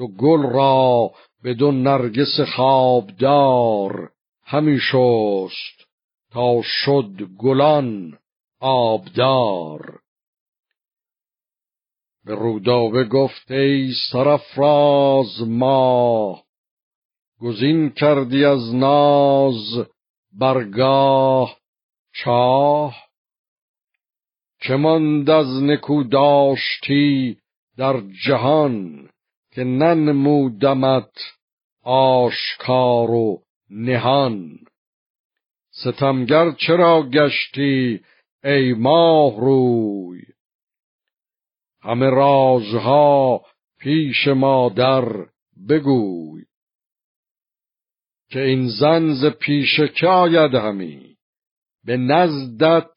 دو گل را به دو نرگس خوابدار همی شست تا شد گلان آبدار. به رودابه گفت ای سرفراز ما گزین کردی از ناز برگاه چاه چه ماند از نکو داشتی در جهان؟ که ننمودمت آشکار و نهان. ستمگر چرا گشتی ای ماه روی؟ همه رازها پیش مادر بگوی. که این زن ز پیش که آید همی؟ به نزدت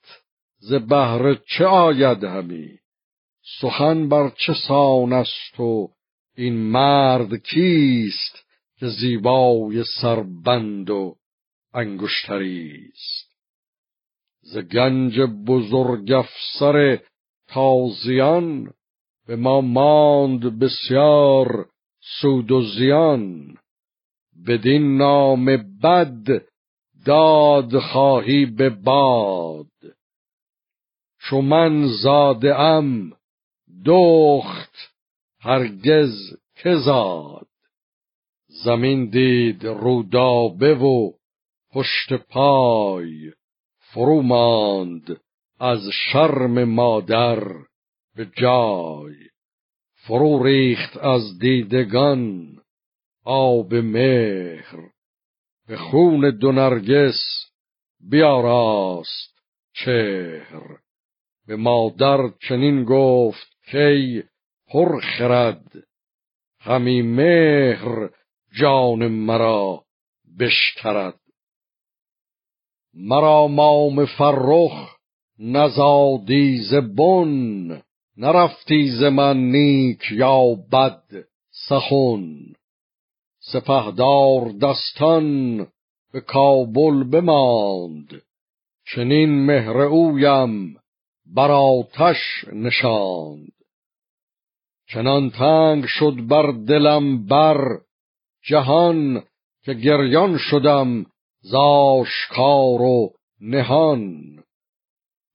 ز بهر چه آید همی؟ سخن بر چه سان است و این مرد کیست که زیبای سربند و انگشتریست ز گنج بزرگ افسر تازیان به ما ماند بسیار سود و زیان. بدین نام بد داد خواهی به باد. چو من زاده ام دخت هرگز که زاد. زمین دید رودابه و پشت پای فرو ماند از شرم مادر به جای. فرو ریخت از دیدگان آب مهر. به خون دو نرگس بیاراست چهر. به مادر چنین گفت کی پر خرد. همی مهر جان مرا بشترد. مرا مام فرخ نزادی ز بن نرفتی ز من نیک یا بد سخن. سپهدار دستان به کابل بماند چنین مهر اویم بر آتش نشاند. چنان تنگ شد بر دلم بر جهان که گریان شدم زاشکار و نهان.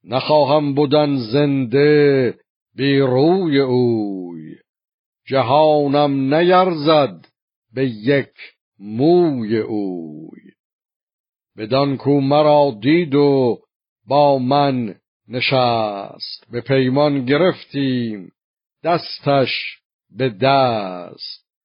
نخواهم بودن زنده بی روی اوی. جهانم نیرزد به یک موی اوی. بدان کو مرا دید و با من نشست. به پیمان گرفتیم. دستش به دست.